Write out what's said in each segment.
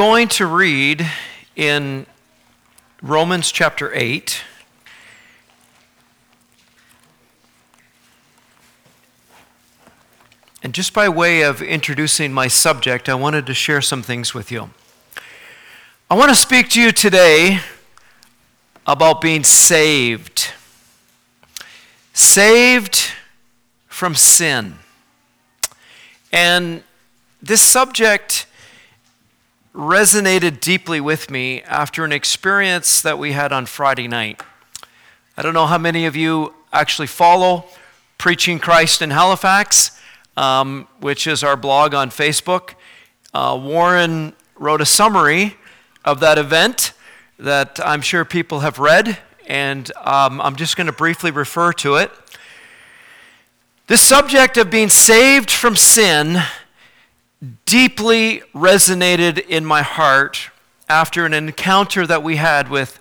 going to read in Romans chapter 8. And just by way of introducing my subject, I wanted to share some things with you. I want to speak to you today about being saved. Saved from sin. And this subject resonated deeply with me after an experience that we had on Friday night. I don't know how many of you actually follow Preaching Christ in Halifax, um, which is our blog on Facebook. Uh, Warren wrote a summary of that event that I'm sure people have read, and um, I'm just going to briefly refer to it. This subject of being saved from sin deeply resonated in my heart after an encounter that we had with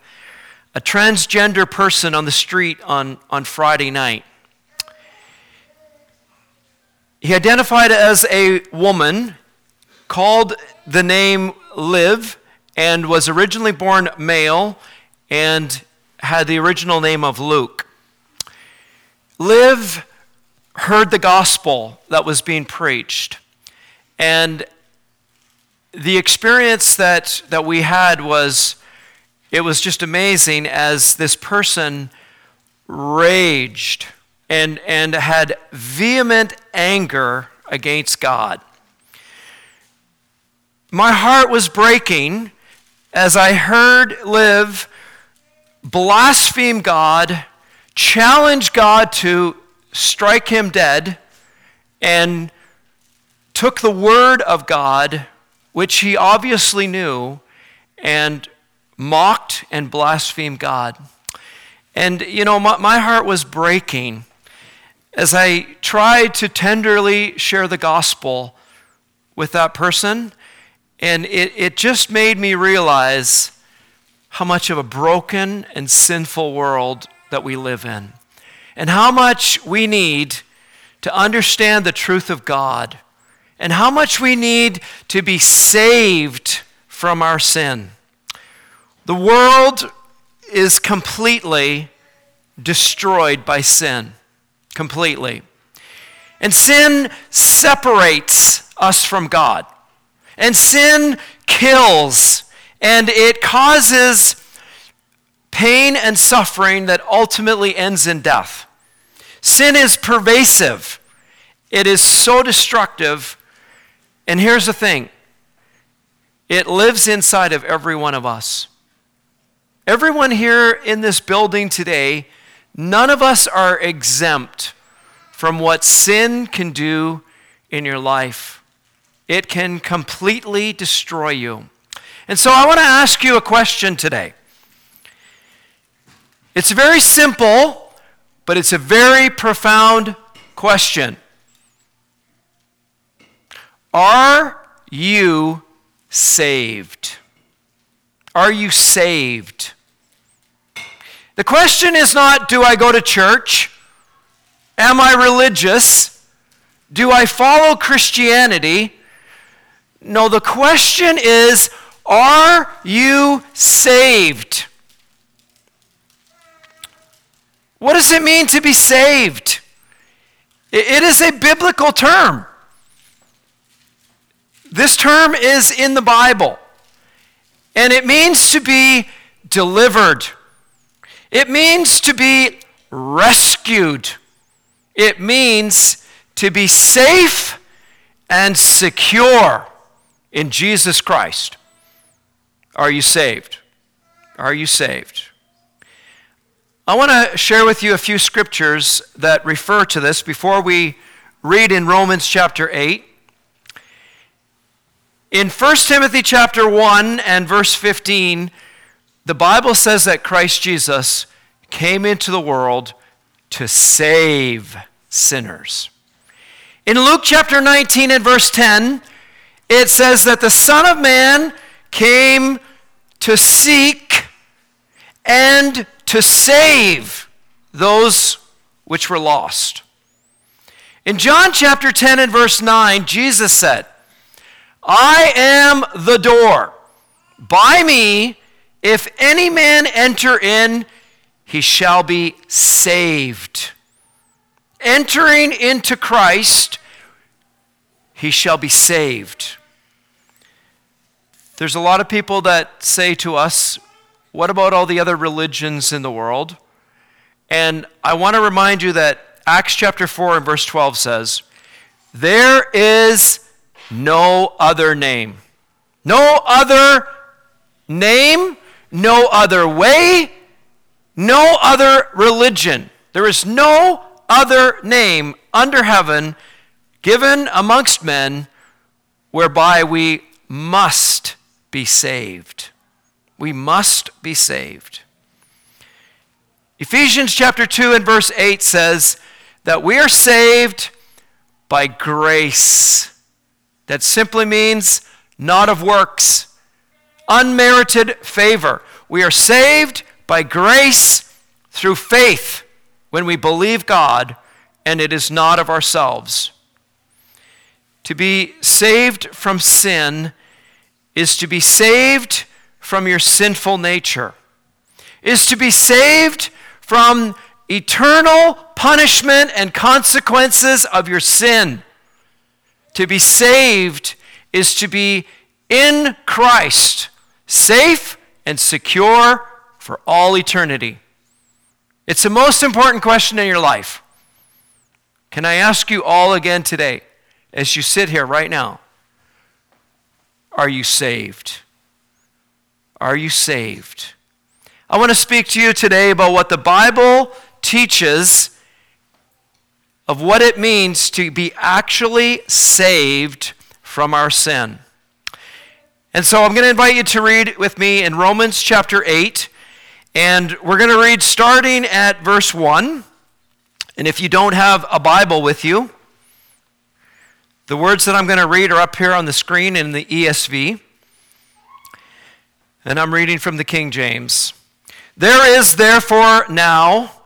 a transgender person on the street on, on Friday night. He identified as a woman, called the name Liv, and was originally born male and had the original name of Luke. Liv heard the gospel that was being preached and the experience that, that we had was, it was just amazing as this person raged and, and had vehement anger against God. My heart was breaking as I heard Liv blaspheme God, challenge God to strike him dead, and took the word of God, which he obviously knew, and mocked and blasphemed God. And, you know, my, my heart was breaking as I tried to tenderly share the gospel with that person. And it, it just made me realize how much of a broken and sinful world that we live in, and how much we need to understand the truth of God and how much we need to be saved from our sin. The world is completely destroyed by sin. Completely. And sin separates us from God. And sin kills. And it causes pain and suffering that ultimately ends in death. Sin is pervasive. It is so destructive and here's the thing it lives inside of every one of us. Everyone here in this building today, none of us are exempt from what sin can do in your life. It can completely destroy you. And so I want to ask you a question today. It's very simple, but it's a very profound question. Are you saved? Are you saved? The question is not, do I go to church? Am I religious? Do I follow Christianity? No, the question is, are you saved? What does it mean to be saved? It is a biblical term. This term is in the Bible, and it means to be delivered. It means to be rescued. It means to be safe and secure in Jesus Christ. Are you saved? Are you saved? I want to share with you a few scriptures that refer to this before we read in Romans chapter 8. In 1 Timothy chapter 1 and verse 15, the Bible says that Christ Jesus came into the world to save sinners. In Luke chapter 19 and verse 10, it says that the Son of Man came to seek and to save those which were lost. In John chapter 10 and verse 9, Jesus said, I am the door. by me, if any man enter in, he shall be saved. Entering into Christ, he shall be saved. There's a lot of people that say to us, What about all the other religions in the world? And I want to remind you that Acts chapter 4 and verse 12 says, There is no other name. No other name, no other way, no other religion. There is no other name under heaven given amongst men whereby we must be saved. We must be saved. Ephesians chapter 2 and verse 8 says that we are saved by grace. That simply means not of works, unmerited favor. We are saved by grace through faith when we believe God, and it is not of ourselves. To be saved from sin is to be saved from your sinful nature, is to be saved from eternal punishment and consequences of your sin. To be saved is to be in Christ, safe and secure for all eternity. It's the most important question in your life. Can I ask you all again today, as you sit here right now? Are you saved? Are you saved? I want to speak to you today about what the Bible teaches of what it means to be actually saved from our sin. And so I'm going to invite you to read with me in Romans chapter 8. And we're going to read starting at verse 1. And if you don't have a Bible with you, the words that I'm going to read are up here on the screen in the ESV. And I'm reading from the King James. There is therefore now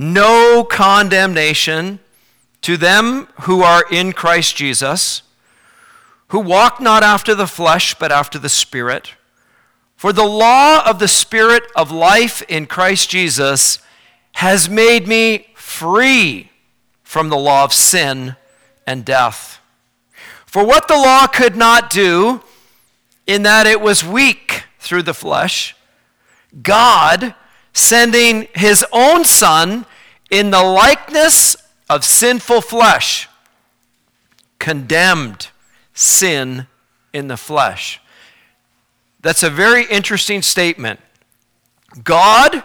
no condemnation to them who are in Christ Jesus, who walk not after the flesh, but after the Spirit. For the law of the Spirit of life in Christ Jesus has made me free from the law of sin and death. For what the law could not do, in that it was weak through the flesh, God sending his own Son in the likeness of sinful flesh, condemned sin in the flesh. That's a very interesting statement. God,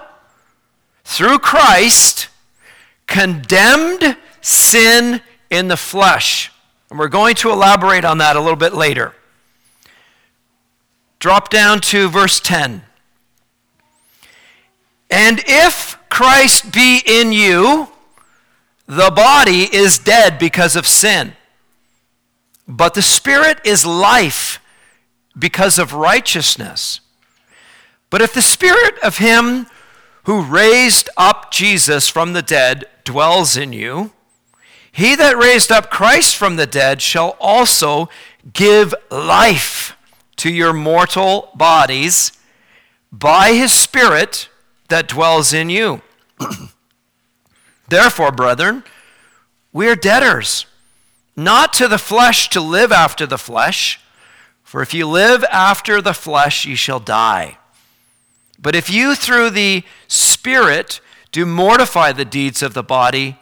through Christ, condemned sin in the flesh. And we're going to elaborate on that a little bit later. Drop down to verse 10. And if Christ be in you, the body is dead because of sin, but the spirit is life because of righteousness. But if the spirit of him who raised up Jesus from the dead dwells in you, he that raised up Christ from the dead shall also give life to your mortal bodies by his Spirit that dwells in you. Therefore, brethren, we are debtors, not to the flesh to live after the flesh, for if you live after the flesh, you shall die. But if you through the Spirit do mortify the deeds of the body,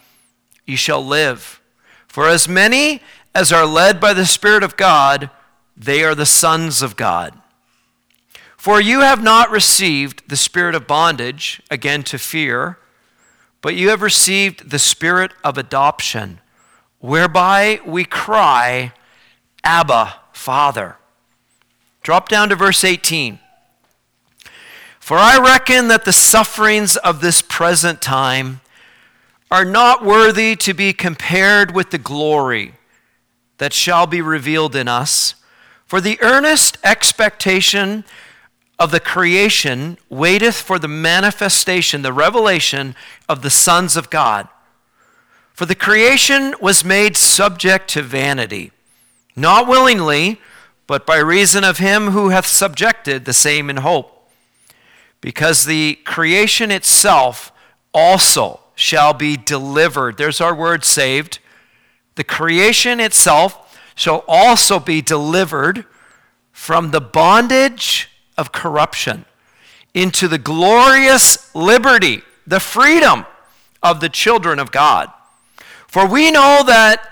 you shall live. For as many as are led by the Spirit of God, they are the sons of God. For you have not received the spirit of bondage, again to fear, but you have received the spirit of adoption, whereby we cry, Abba, Father. Drop down to verse 18. For I reckon that the sufferings of this present time are not worthy to be compared with the glory that shall be revealed in us. For the earnest expectation of the creation waiteth for the manifestation, the revelation of the sons of God. For the creation was made subject to vanity, not willingly, but by reason of him who hath subjected the same in hope. Because the creation itself also shall be delivered. There's our word saved. The creation itself shall also be delivered from the bondage of corruption into the glorious liberty, the freedom of the children of God. For we know that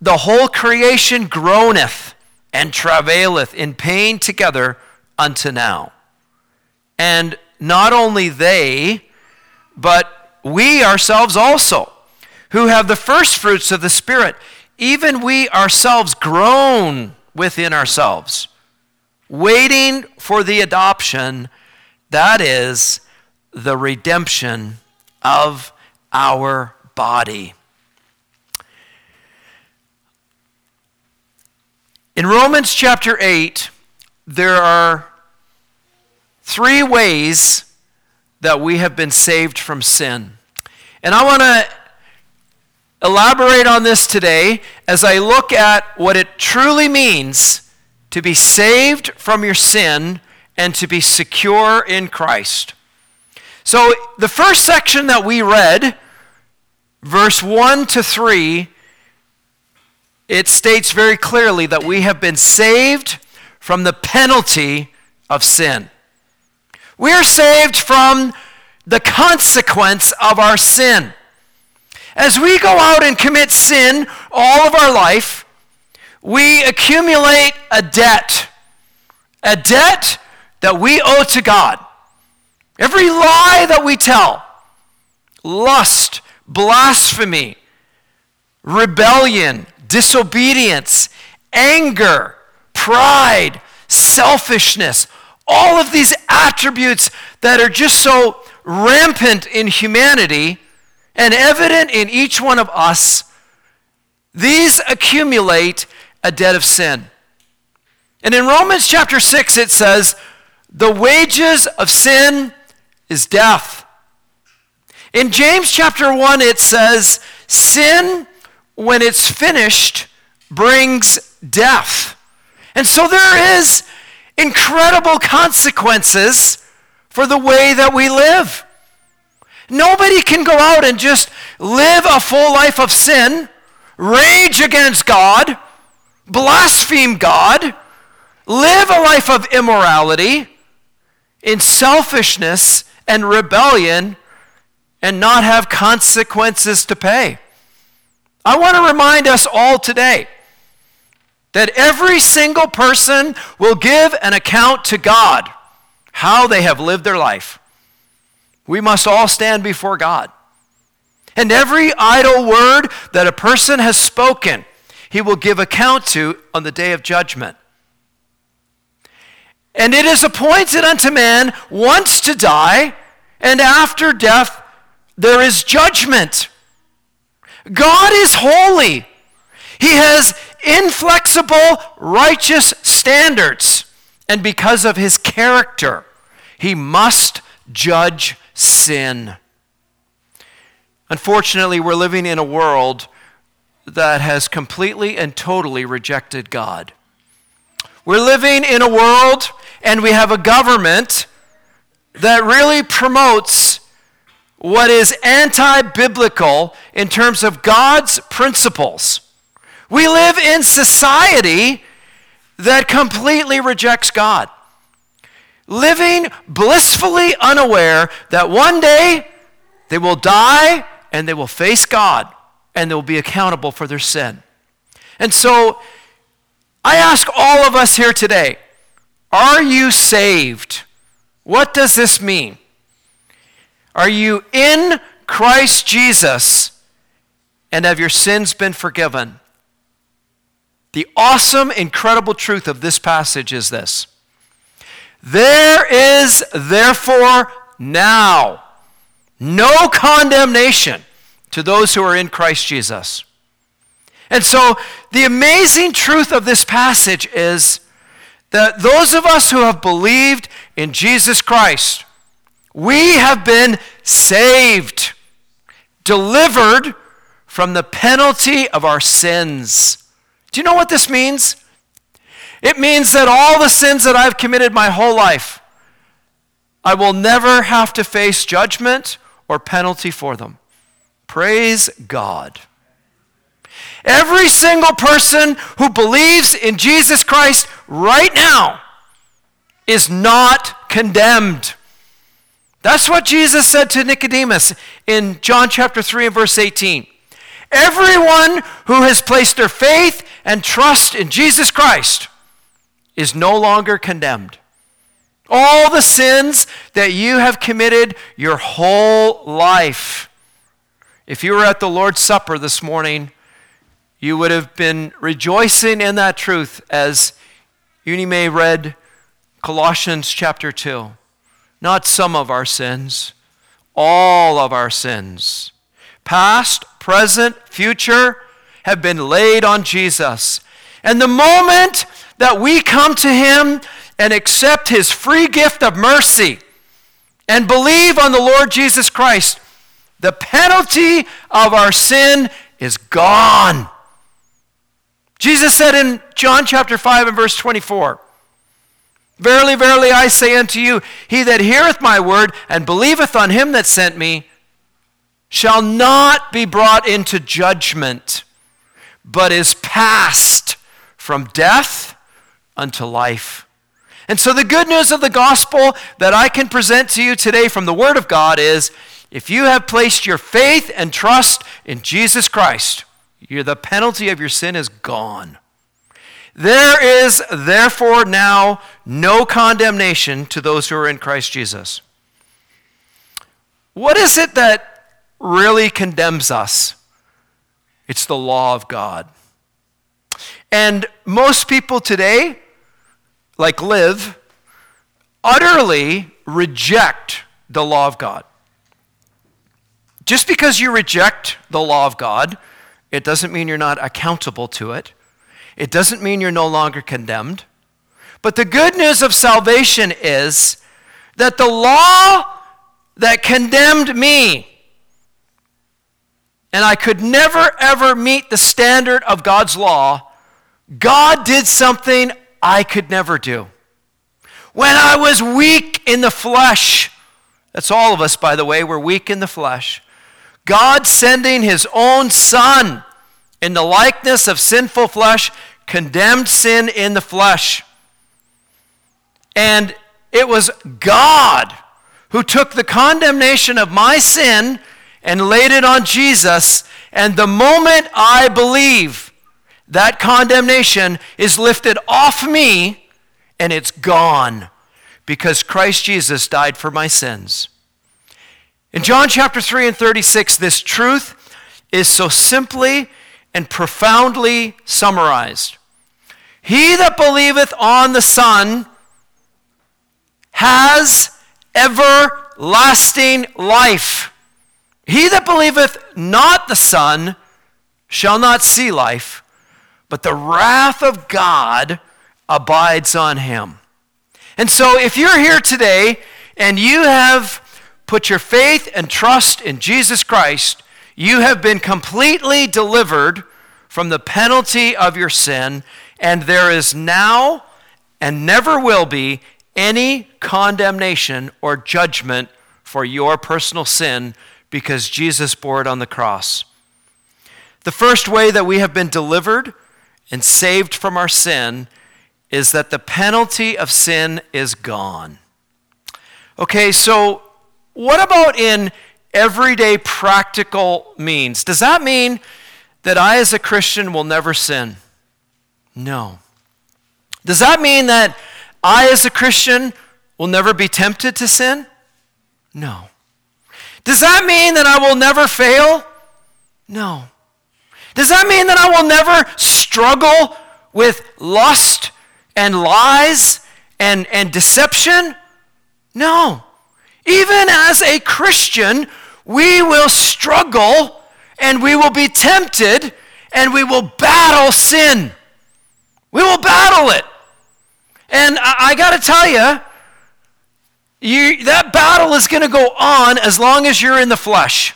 the whole creation groaneth and travaileth in pain together unto now. And not only they, but we ourselves also, who have the first fruits of the Spirit, even we ourselves groan within ourselves, waiting for the adoption, that is, the redemption of our body. In Romans chapter 8, there are three ways that we have been saved from sin. And I want to elaborate on this today as I look at what it truly means to be saved from your sin and to be secure in Christ. So, the first section that we read, verse 1 to 3, it states very clearly that we have been saved from the penalty of sin. We are saved from the consequence of our sin. As we go out and commit sin all of our life, we accumulate a debt, a debt that we owe to God. Every lie that we tell, lust, blasphemy, rebellion, disobedience, anger, pride, selfishness, all of these attributes that are just so rampant in humanity and evident in each one of us, these accumulate a debt of sin. And in Romans chapter 6, it says, The wages of sin is death. In James chapter 1, it says, Sin when it's finished, brings death. And so there is incredible consequences for the way that we live. Nobody can go out and just live a full life of sin, rage against God, blaspheme God, live a life of immorality, in selfishness and rebellion, and not have consequences to pay. I want to remind us all today that every single person will give an account to God how they have lived their life. We must all stand before God. And every idle word that a person has spoken, he will give account to on the day of judgment. And it is appointed unto man once to die, and after death there is judgment. God is holy. He has inflexible, righteous standards. And because of his character, he must judge sin. Unfortunately, we're living in a world that has completely and totally rejected God. We're living in a world and we have a government that really promotes what is anti biblical in terms of God's principles. We live in society that completely rejects God. Living blissfully unaware that one day they will die and they will face God and they will be accountable for their sin. And so I ask all of us here today are you saved? What does this mean? Are you in Christ Jesus and have your sins been forgiven? The awesome, incredible truth of this passage is this There is therefore now no condemnation to those who are in Christ Jesus. And so, the amazing truth of this passage is that those of us who have believed in Jesus Christ, we have been saved, delivered from the penalty of our sins. Do you know what this means? It means that all the sins that I've committed my whole life, I will never have to face judgment or penalty for them. Praise God. Every single person who believes in Jesus Christ right now is not condemned. That's what Jesus said to Nicodemus in John chapter 3 and verse 18. Everyone who has placed their faith and trust in Jesus Christ is no longer condemned. All the sins that you have committed your whole life. If you were at the Lord's Supper this morning, you would have been rejoicing in that truth as Unime read Colossians chapter 2. Not some of our sins, all of our sins, past, present, future, have been laid on Jesus. And the moment that we come to Him and accept His free gift of mercy and believe on the Lord Jesus Christ, the penalty of our sin is gone. Jesus said in John chapter 5 and verse 24, Verily, verily, I say unto you, he that heareth my word and believeth on him that sent me shall not be brought into judgment, but is passed from death unto life. And so, the good news of the gospel that I can present to you today from the Word of God is if you have placed your faith and trust in Jesus Christ, the penalty of your sin is gone. There is therefore now no condemnation to those who are in Christ Jesus. What is it that really condemns us? It's the law of God. And most people today, like Liv, utterly reject the law of God. Just because you reject the law of God it doesn't mean you're not accountable to it. It doesn't mean you're no longer condemned. But the good news of salvation is that the law that condemned me, and I could never ever meet the standard of God's law, God did something I could never do. When I was weak in the flesh, that's all of us, by the way, we're weak in the flesh. God sending his own Son in the likeness of sinful flesh condemned sin in the flesh. And it was God who took the condemnation of my sin and laid it on Jesus. And the moment I believe, that condemnation is lifted off me and it's gone because Christ Jesus died for my sins. In John chapter 3 and 36, this truth is so simply and profoundly summarized. He that believeth on the Son has everlasting life. He that believeth not the Son shall not see life, but the wrath of God abides on him. And so, if you're here today and you have put your faith and trust in Jesus Christ, you have been completely delivered from the penalty of your sin, and there is now and never will be any condemnation or judgment for your personal sin because Jesus bore it on the cross. The first way that we have been delivered and saved from our sin is that the penalty of sin is gone. Okay, so what about in everyday practical means? Does that mean that I, as a Christian, will never sin? No. Does that mean that I, as a Christian, will never be tempted to sin? No. Does that mean that I will never fail? No. Does that mean that I will never struggle with lust and lies and, and deception? No. Even as a Christian, we will struggle and we will be tempted and we will battle sin. We will battle it. And I, I got to tell you, you, that battle is going to go on as long as you're in the flesh.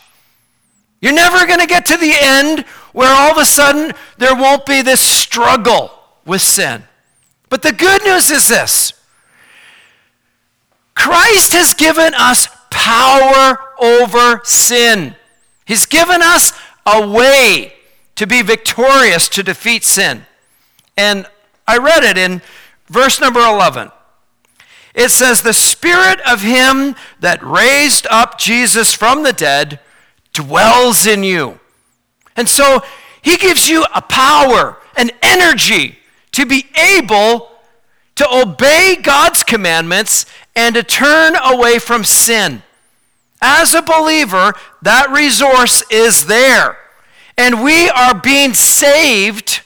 You're never going to get to the end where all of a sudden there won't be this struggle with sin. But the good news is this Christ has given us power over sin. He's given us a way to be victorious to defeat sin. And I read it in verse number 11. It says, The Spirit of Him that raised up Jesus from the dead dwells in you. And so He gives you a power, an energy to be able to obey God's commandments and to turn away from sin. As a believer, that resource is there. And we are being saved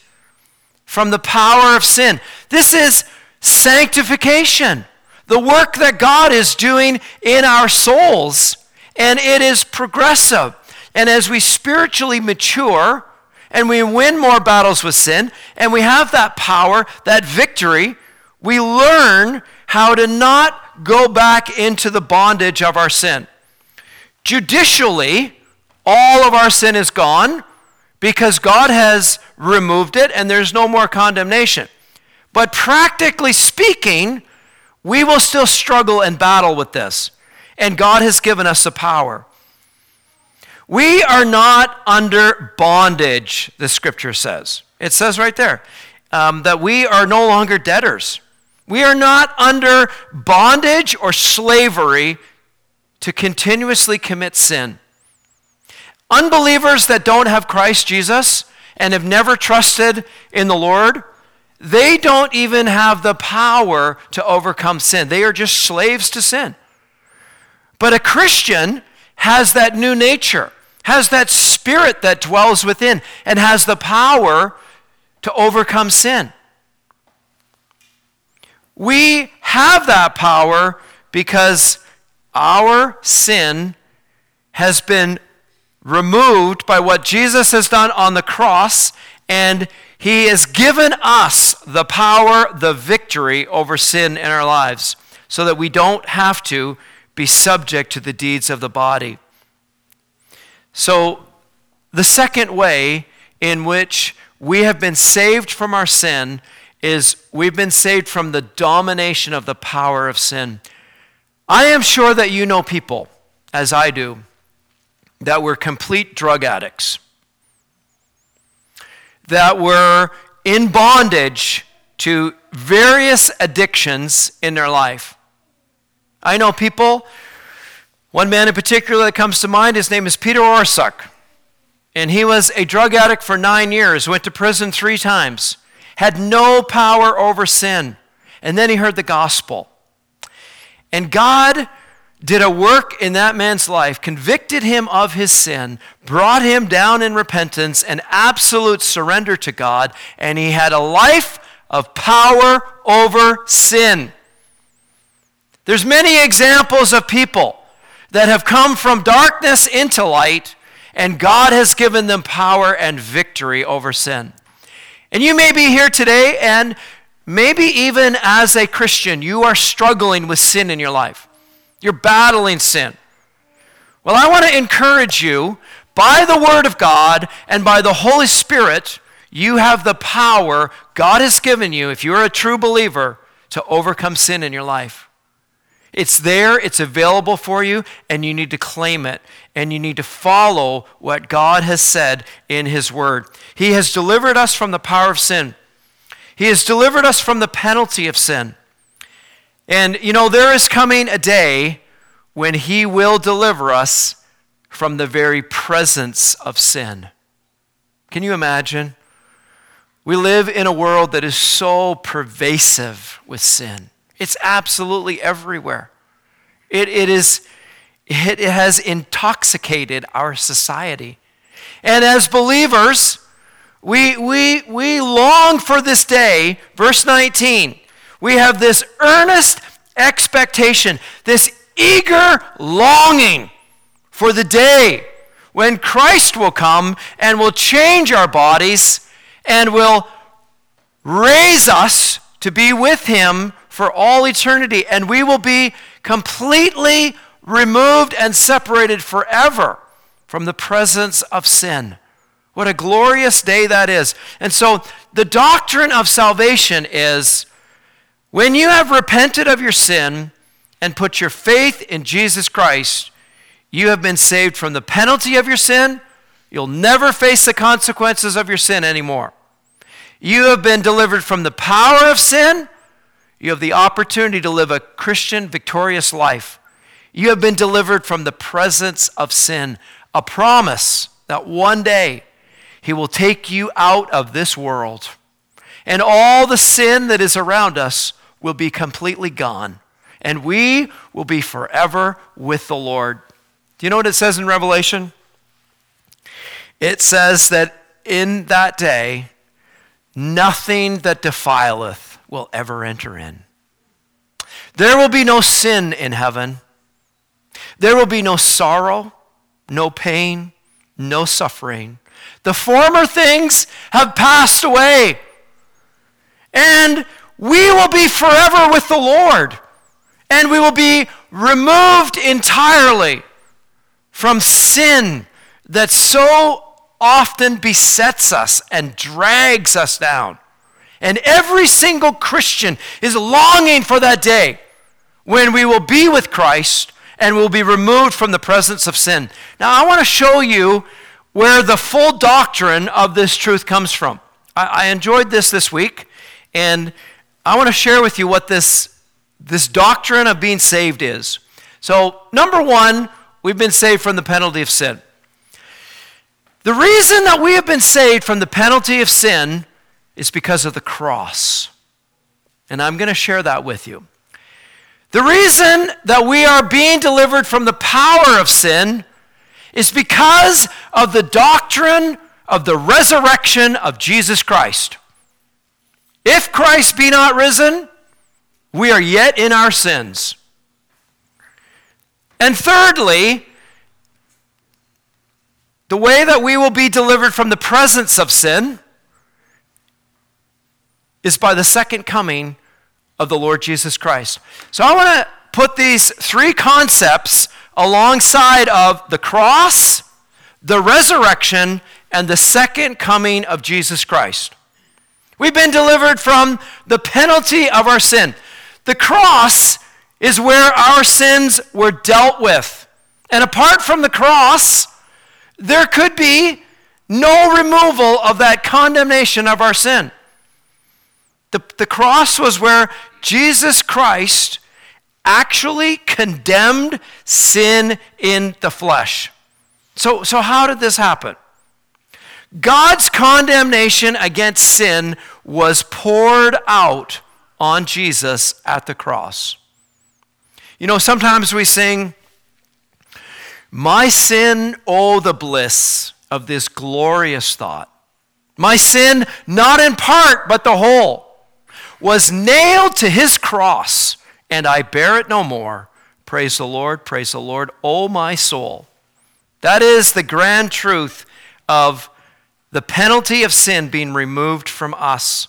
from the power of sin. This is sanctification, the work that God is doing in our souls. And it is progressive. And as we spiritually mature and we win more battles with sin, and we have that power, that victory, we learn how to not go back into the bondage of our sin. Judicially, all of our sin is gone because God has removed it and there's no more condemnation. But practically speaking, we will still struggle and battle with this. And God has given us the power. We are not under bondage, the scripture says. It says right there um, that we are no longer debtors. We are not under bondage or slavery to continuously commit sin. Unbelievers that don't have Christ Jesus and have never trusted in the Lord, they don't even have the power to overcome sin. They are just slaves to sin. But a Christian has that new nature, has that spirit that dwells within, and has the power to overcome sin. We have that power because our sin has been removed by what Jesus has done on the cross, and he has given us the power, the victory over sin in our lives, so that we don't have to be subject to the deeds of the body. So, the second way in which we have been saved from our sin is we've been saved from the domination of the power of sin. I am sure that you know people, as I do, that were complete drug addicts, that were in bondage to various addictions in their life. I know people, one man in particular that comes to mind, his name is Peter Orsuck. And he was a drug addict for nine years, went to prison three times had no power over sin. And then he heard the gospel. And God did a work in that man's life, convicted him of his sin, brought him down in repentance and absolute surrender to God, and he had a life of power over sin. There's many examples of people that have come from darkness into light, and God has given them power and victory over sin. And you may be here today, and maybe even as a Christian, you are struggling with sin in your life. You're battling sin. Well, I want to encourage you by the Word of God and by the Holy Spirit, you have the power God has given you, if you're a true believer, to overcome sin in your life. It's there, it's available for you, and you need to claim it. And you need to follow what God has said in His Word. He has delivered us from the power of sin, He has delivered us from the penalty of sin. And, you know, there is coming a day when He will deliver us from the very presence of sin. Can you imagine? We live in a world that is so pervasive with sin. It's absolutely everywhere. It, it, is, it, has intoxicated our society. And as believers, we, we, we long for this day. Verse 19, we have this earnest expectation, this eager longing for the day when Christ will come and will change our bodies and will raise us to be with Him for all eternity, and we will be completely removed and separated forever from the presence of sin. What a glorious day that is. And so, the doctrine of salvation is When you have repented of your sin and put your faith in Jesus Christ, you have been saved from the penalty of your sin. You'll never face the consequences of your sin anymore. You have been delivered from the power of sin. You have the opportunity to live a Christian victorious life. You have been delivered from the presence of sin, a promise that one day He will take you out of this world. And all the sin that is around us will be completely gone. And we will be forever with the Lord. Do you know what it says in Revelation? It says that in that day, nothing that defileth will ever enter in. There will be no sin in heaven. There will be no sorrow, no pain, no suffering. The former things have passed away. And we will be forever with the Lord. And we will be removed entirely from sin that so often besets us and drags us down. And every single Christian is longing for that day when we will be with Christ and will be removed from the presence of sin. Now, I want to show you where the full doctrine of this truth comes from. I, I enjoyed this this week, and I want to share with you what this, this doctrine of being saved is. So, number one, we've been saved from the penalty of sin. The reason that we have been saved from the penalty of sin is because of the cross. And I'm going to share that with you. The reason that we are being delivered from the power of sin is because of the doctrine of the resurrection of Jesus Christ. If Christ be not risen, we are yet in our sins. And thirdly, the way that we will be delivered from the presence of sin is by the second coming of the Lord Jesus Christ. So I want to put these three concepts alongside of the cross, the resurrection, and the second coming of Jesus Christ. We've been delivered from the penalty of our sin. The cross is where our sins were dealt with. And apart from the cross, there could be no removal of that condemnation of our sin. The, the cross was where Jesus Christ actually condemned sin in the flesh. So, so how did this happen? God's condemnation against sin was poured out on Jesus at the cross. You know, sometimes we sing, my sin, oh, the bliss of this glorious thought. My sin, not in part, but the whole, was nailed to his cross, and I bear it no more. Praise the Lord, praise the Lord, oh, my soul. That is the grand truth of the penalty of sin being removed from us.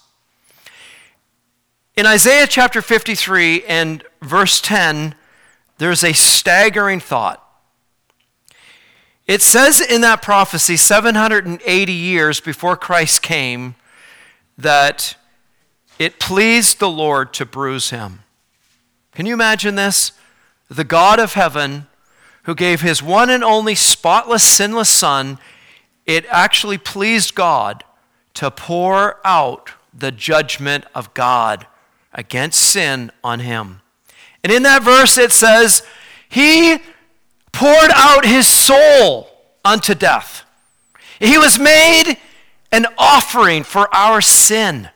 In Isaiah chapter 53 and verse 10, there's a staggering thought. It says in that prophecy, 780 years before Christ came, that it pleased the Lord to bruise him. Can you imagine this? The God of heaven, who gave his one and only spotless, sinless Son, it actually pleased God to pour out the judgment of God against sin on him. And in that verse it says, He poured out his soul unto death. He was made an offering for our sin.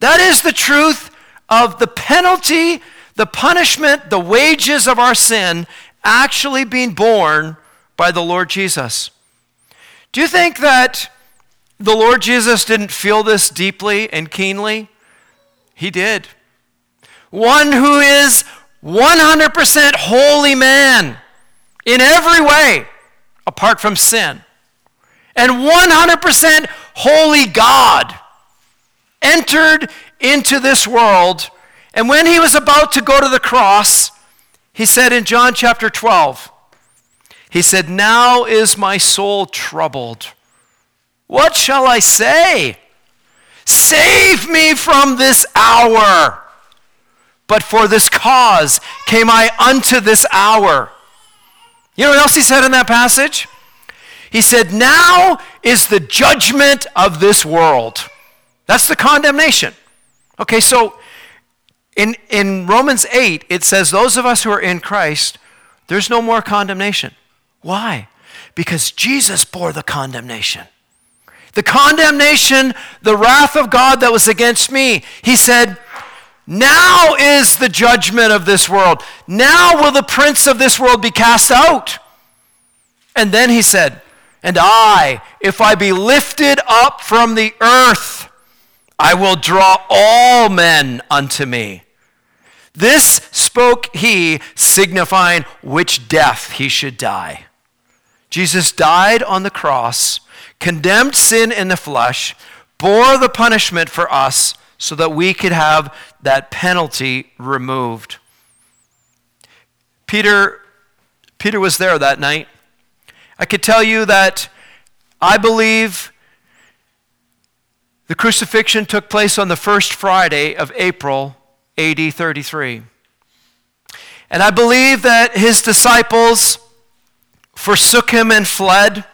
That is the truth of the penalty, the punishment, the wages of our sin actually being borne by the Lord Jesus. Do you think that the Lord Jesus didn't feel this deeply and keenly? He did. One who is 100% holy man in every way apart from sin. And 100% holy God entered into this world. And when he was about to go to the cross, he said in John chapter 12, he said, Now is my soul troubled. What shall I say? Save me from this hour. But for this cause came I unto this hour. You know what else he said in that passage? He said, Now is the judgment of this world. That's the condemnation. Okay, so in, in Romans 8, it says, Those of us who are in Christ, there's no more condemnation. Why? Because Jesus bore the condemnation. The condemnation, the wrath of God that was against me. He said, Now is the judgment of this world. Now will the prince of this world be cast out. And then he said, And I, if I be lifted up from the earth, I will draw all men unto me. This spoke he, signifying which death he should die. Jesus died on the cross, condemned sin in the flesh, bore the punishment for us so that we could have that penalty removed. Peter, Peter was there that night. I could tell you that I believe the crucifixion took place on the first Friday of April, AD 33. And I believe that his disciples forsook him and fled.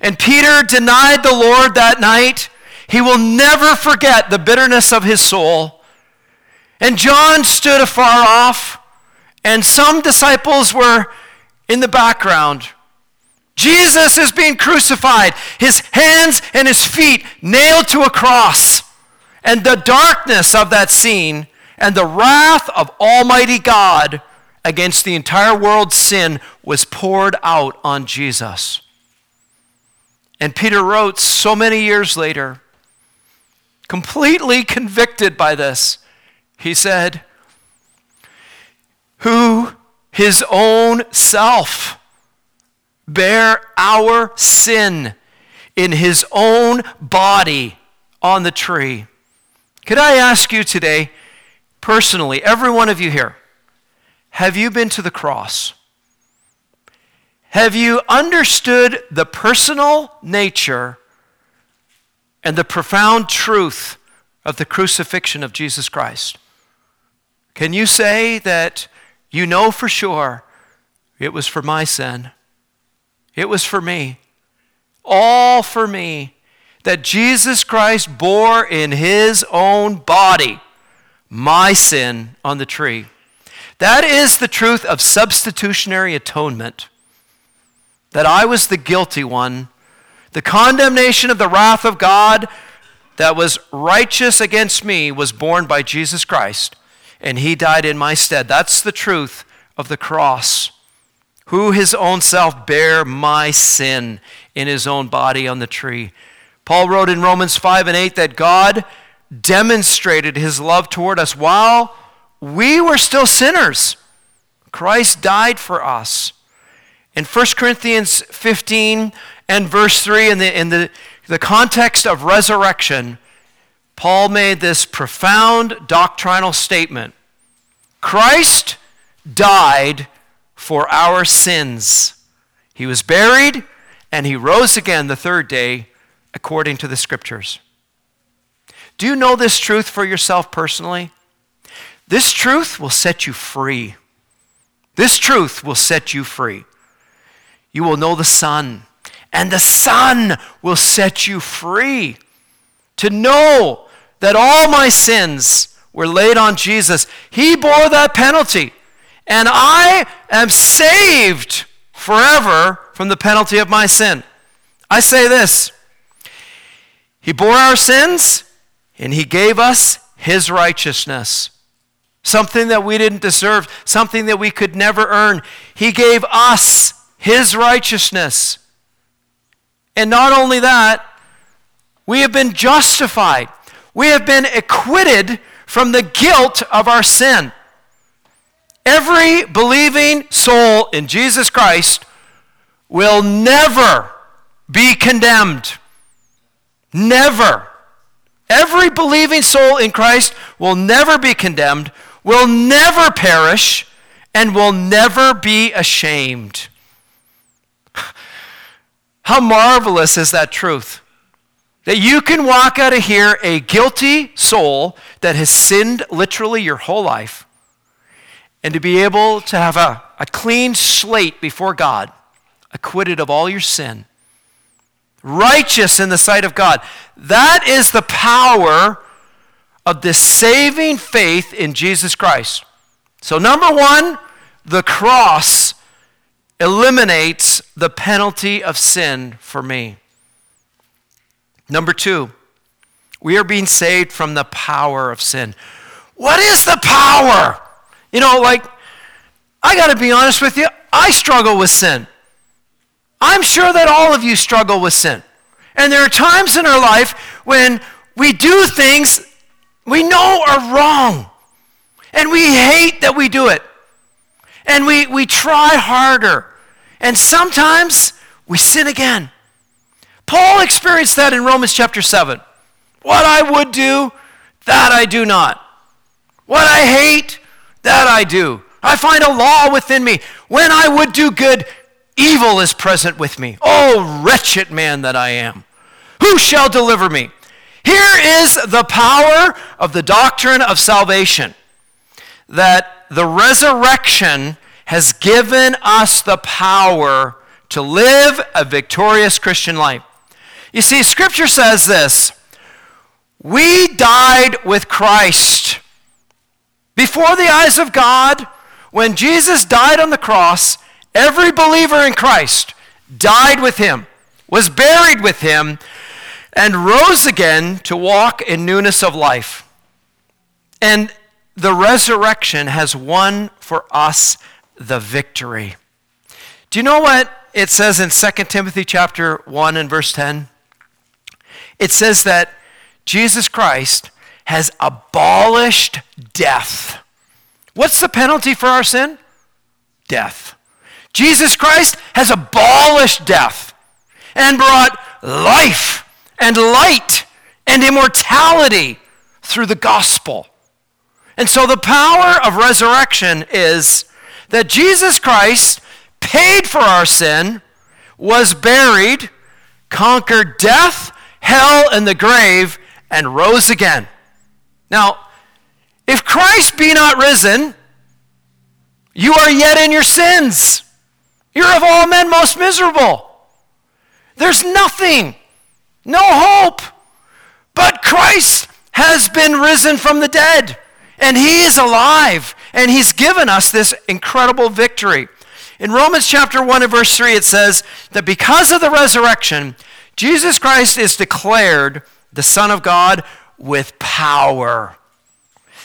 And Peter denied the Lord that night. He will never forget the bitterness of his soul. And John stood afar off, and some disciples were in the background Jesus is being crucified, his hands and his feet nailed to a cross. And the darkness of that scene and the wrath of Almighty God against the entire world's sin was poured out on Jesus. And Peter wrote so many years later, completely convicted by this, he said, Who his own self bear our sin in his own body on the tree. Could I ask you today, personally, every one of you here, have you been to the cross? Have you understood the personal nature and the profound truth of the crucifixion of Jesus Christ? Can you say that you know for sure it was for my sin? It was for me. All for me. That Jesus Christ bore in his own body my sin on the tree. That is the truth of substitutionary atonement. That I was the guilty one. The condemnation of the wrath of God that was righteous against me was borne by Jesus Christ, and he died in my stead. That's the truth of the cross who his own self bare my sin in his own body on the tree. Paul wrote in Romans 5 and 8 that God demonstrated his love toward us while we were still sinners. Christ died for us. In 1 Corinthians 15 and verse 3, in the, in the, the context of resurrection, Paul made this profound doctrinal statement Christ died for our sins. He was buried and he rose again the third day according to the scriptures. Do you know this truth for yourself personally? This truth will set you free. This truth will set you free. You will know the Son, and the Son will set you free. To know that all my sins were laid on Jesus, He bore that penalty and I am saved forever from the penalty of my sin. I say this He bore our sins, and He gave us His righteousness. Something that we didn't deserve, something that we could never earn. He gave us His righteousness. And not only that, we have been justified. We have been acquitted from the guilt of our sin. Every believing soul in Jesus Christ will never be condemned. Never. Every believing soul in Christ will never be condemned, will never perish, and will never be ashamed. How marvelous is that truth? That you can walk out of here a guilty soul that has sinned literally your whole life, and to be able to have a, a clean slate before God, acquitted of all your sin, righteous in the sight of God. That is the power of the saving faith in Jesus Christ. So, number one, the cross eliminates the penalty of sin for me. Number two, we are being saved from the power of sin. What is the power? You know, like, I got to be honest with you, I struggle with sin. I'm sure that all of you struggle with sin. And there are times in our life when we do things we know are wrong. And we hate that we do it. And we, we try harder. And sometimes we sin again. Paul experienced that in Romans chapter 7. What I would do, that I do not. What I hate, that I do. I find a law within me. When I would do good, evil is present with me. Oh, wretched man that I am. Who shall deliver me? Here is the power of the doctrine of salvation that the resurrection has given us the power to live a victorious Christian life. You see, Scripture says this We died with Christ. Before the eyes of God, when Jesus died on the cross, every believer in Christ died with him, was buried with him, and rose again to walk in newness of life. And the resurrection has won for us the victory. Do you know what it says in 2 Timothy chapter 1 and verse 10? It says that Jesus Christ has abolished death. What's the penalty for our sin? Death. Jesus Christ has abolished death and brought life and light and immortality through the gospel. And so the power of resurrection is that Jesus Christ paid for our sin, was buried, conquered death, hell, and the grave, and rose again. Now, if Christ be not risen, you are yet in your sins. You're of all men most miserable. There's nothing no hope. But Christ has been risen from the dead, and he is alive, and he's given us this incredible victory. In Romans chapter 1 and verse 3, it says that because of the resurrection, Jesus Christ is declared the Son of God with power.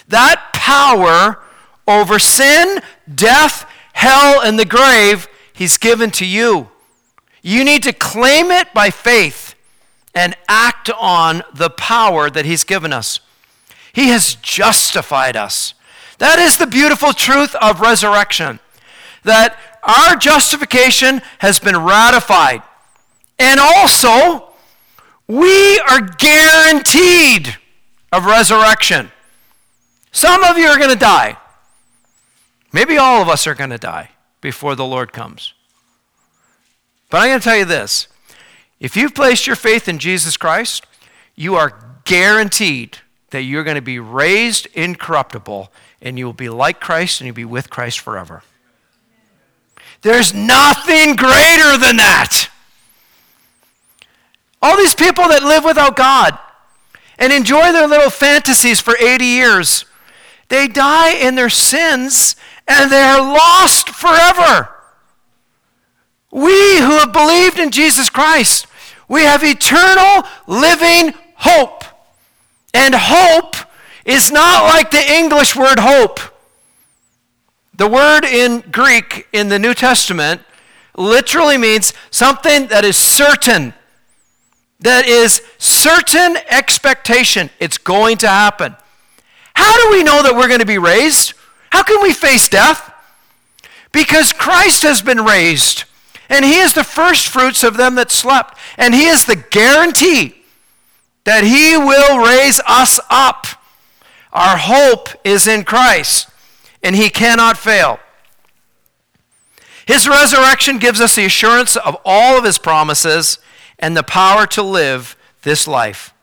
That power over sin, death, hell, and the grave, he's given to you. You need to claim it by faith and act on the power that He's given us. He has justified us. That is the beautiful truth of resurrection. That our justification has been ratified. And also, we are guaranteed of resurrection. Some of you are going to die. Maybe all of us are going to die before the Lord comes. But I'm going to tell you this if you've placed your faith in Jesus Christ, you are guaranteed that you're going to be raised incorruptible and you will be like Christ and you'll be with Christ forever. There's nothing greater than that. All these people that live without God and enjoy their little fantasies for 80 years, they die in their sins and they are lost forever. We who have believed in Jesus Christ, we have eternal living hope. And hope is not like the English word hope. The word in Greek in the New Testament literally means something that is certain, that is certain expectation. It's going to happen. How do we know that we're going to be raised? How can we face death? Because Christ has been raised. And he is the first fruits of them that slept. And he is the guarantee that he will raise us up. Our hope is in Christ, and he cannot fail. His resurrection gives us the assurance of all of his promises and the power to live this life.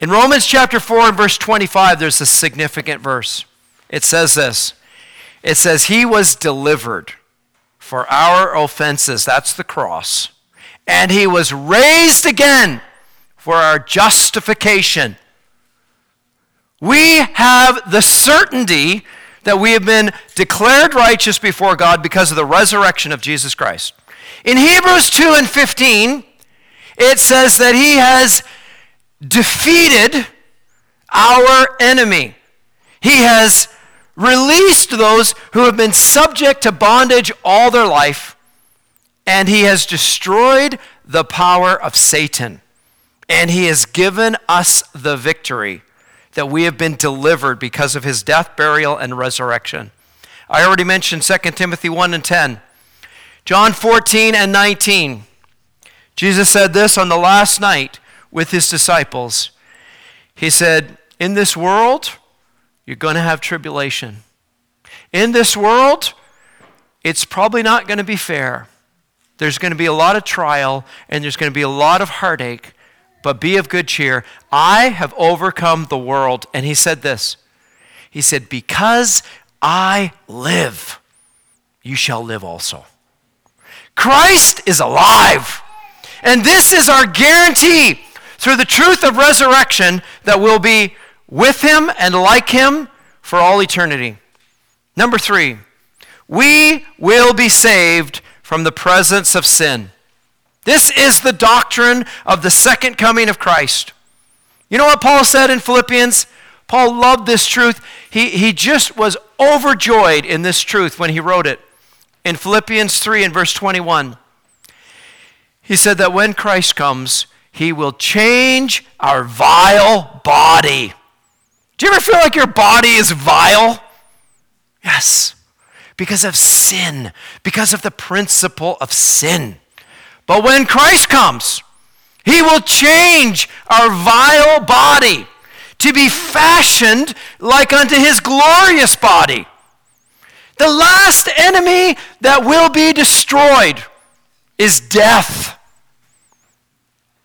In Romans chapter 4 and verse 25, there's a significant verse. It says this It says, He was delivered for our offenses. That's the cross. And He was raised again for our justification. We have the certainty that we have been declared righteous before God because of the resurrection of Jesus Christ. In Hebrews 2 and 15, it says that he has defeated our enemy. He has released those who have been subject to bondage all their life, and he has destroyed the power of Satan. And he has given us the victory that we have been delivered because of his death, burial, and resurrection. I already mentioned 2 Timothy 1 and 10. John 14 and 19. Jesus said this on the last night with his disciples. He said, In this world, you're going to have tribulation. In this world, it's probably not going to be fair. There's going to be a lot of trial and there's going to be a lot of heartache but be of good cheer. I have overcome the world. And he said this He said, Because I live, you shall live also. Christ is alive. And this is our guarantee through the truth of resurrection that we'll be with him and like him for all eternity. Number three, we will be saved from the presence of sin. This is the doctrine of the second coming of Christ. You know what Paul said in Philippians? Paul loved this truth. He, he just was overjoyed in this truth when he wrote it. In Philippians 3 and verse 21, he said that when Christ comes, he will change our vile body. Do you ever feel like your body is vile? Yes, because of sin, because of the principle of sin. But when Christ comes, he will change our vile body to be fashioned like unto his glorious body. The last enemy that will be destroyed is death.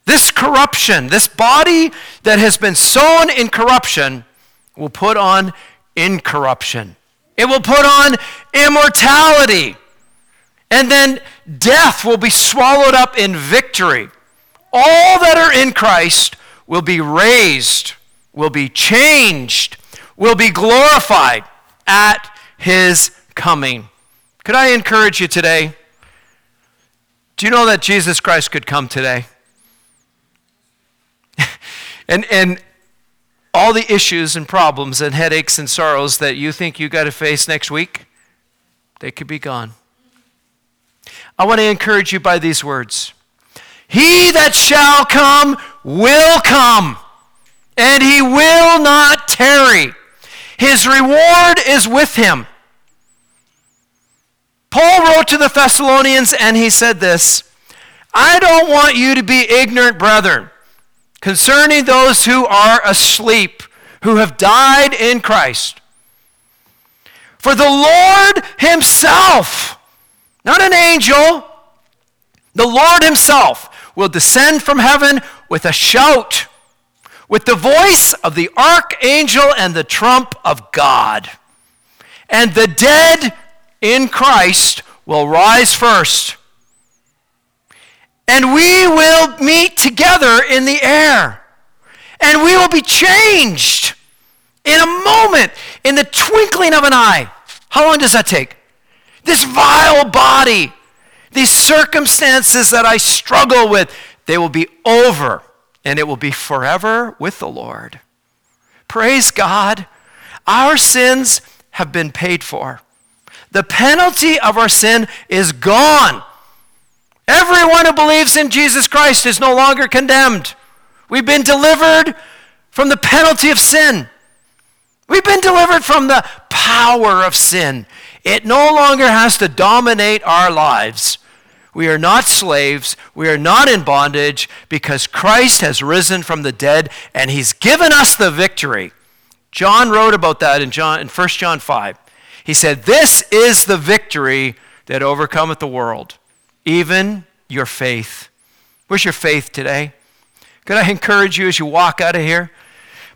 This corruption, this body that has been sown in corruption, will put on incorruption. It will put on immortality. And then death will be swallowed up in victory. All that are in Christ will be raised, will be changed, will be glorified at his coming. Could I encourage you today? Do you know that Jesus Christ could come today? and, and all the issues and problems and headaches and sorrows that you think you got to face next week, they could be gone. I want to encourage you by these words He that shall come will come, and he will not tarry. His reward is with him. Paul wrote to the Thessalonians, and he said this I don't want you to be ignorant, brethren, concerning those who are asleep, who have died in Christ. For the Lord Himself, not an angel. The Lord Himself will descend from heaven with a shout, with the voice of the archangel and the trump of God. And the dead in Christ will rise first. And we will meet together in the air. And we will be changed in a moment, in the twinkling of an eye. How long does that take? This vile body, these circumstances that I struggle with, they will be over and it will be forever with the Lord. Praise God. Our sins have been paid for. The penalty of our sin is gone. Everyone who believes in Jesus Christ is no longer condemned. We've been delivered from the penalty of sin. We've been delivered from the power of sin. It no longer has to dominate our lives. We are not slaves. We are not in bondage because Christ has risen from the dead and he's given us the victory. John wrote about that in, John, in 1 John 5. He said, This is the victory that overcometh the world, even your faith. Where's your faith today? Could I encourage you as you walk out of here?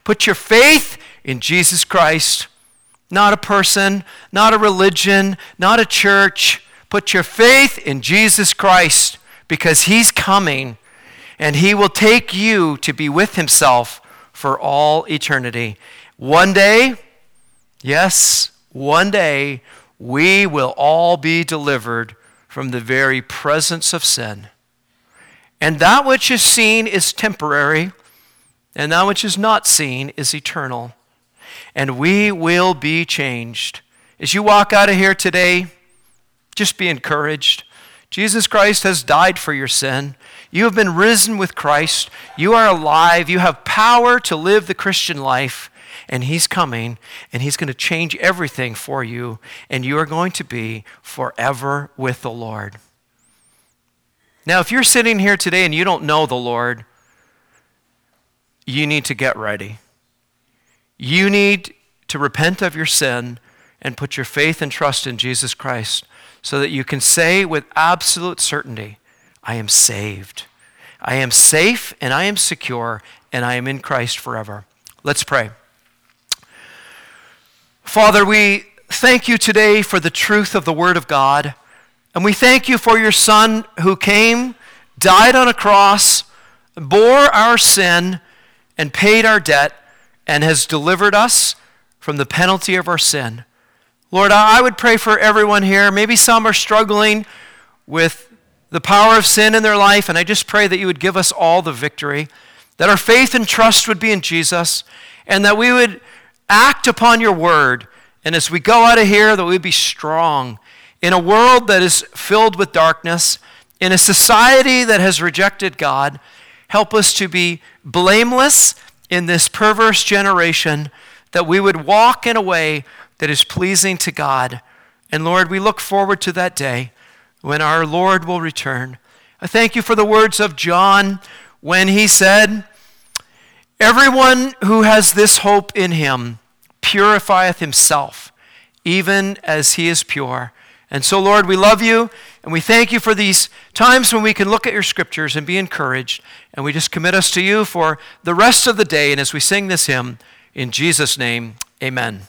Put your faith in Jesus Christ, not a person, not a religion, not a church. Put your faith in Jesus Christ because he's coming and he will take you to be with himself for all eternity. One day, yes, one day, we will all be delivered from the very presence of sin. And that which is seen is temporary, and that which is not seen is eternal. And we will be changed. As you walk out of here today, just be encouraged. Jesus Christ has died for your sin. You have been risen with Christ. You are alive. You have power to live the Christian life. And He's coming, and He's going to change everything for you, and you are going to be forever with the Lord. Now, if you're sitting here today and you don't know the Lord, you need to get ready. You need to repent of your sin and put your faith and trust in Jesus Christ so that you can say with absolute certainty, I am saved. I am safe and I am secure and I am in Christ forever. Let's pray. Father, we thank you today for the truth of the Word of God. And we thank you for your Son who came, died on a cross, bore our sin, and paid our debt, and has delivered us from the penalty of our sin. Lord, I would pray for everyone here. Maybe some are struggling with the power of sin in their life, and I just pray that you would give us all the victory, that our faith and trust would be in Jesus, and that we would act upon your word. And as we go out of here, that we be strong in a world that is filled with darkness, in a society that has rejected God. Help us to be blameless in this perverse generation, that we would walk in a way that is pleasing to God. And Lord, we look forward to that day when our Lord will return. I thank you for the words of John when he said, Everyone who has this hope in him purifieth himself, even as he is pure. And so, Lord, we love you and we thank you for these times when we can look at your scriptures and be encouraged. And we just commit us to you for the rest of the day. And as we sing this hymn, in Jesus' name, amen.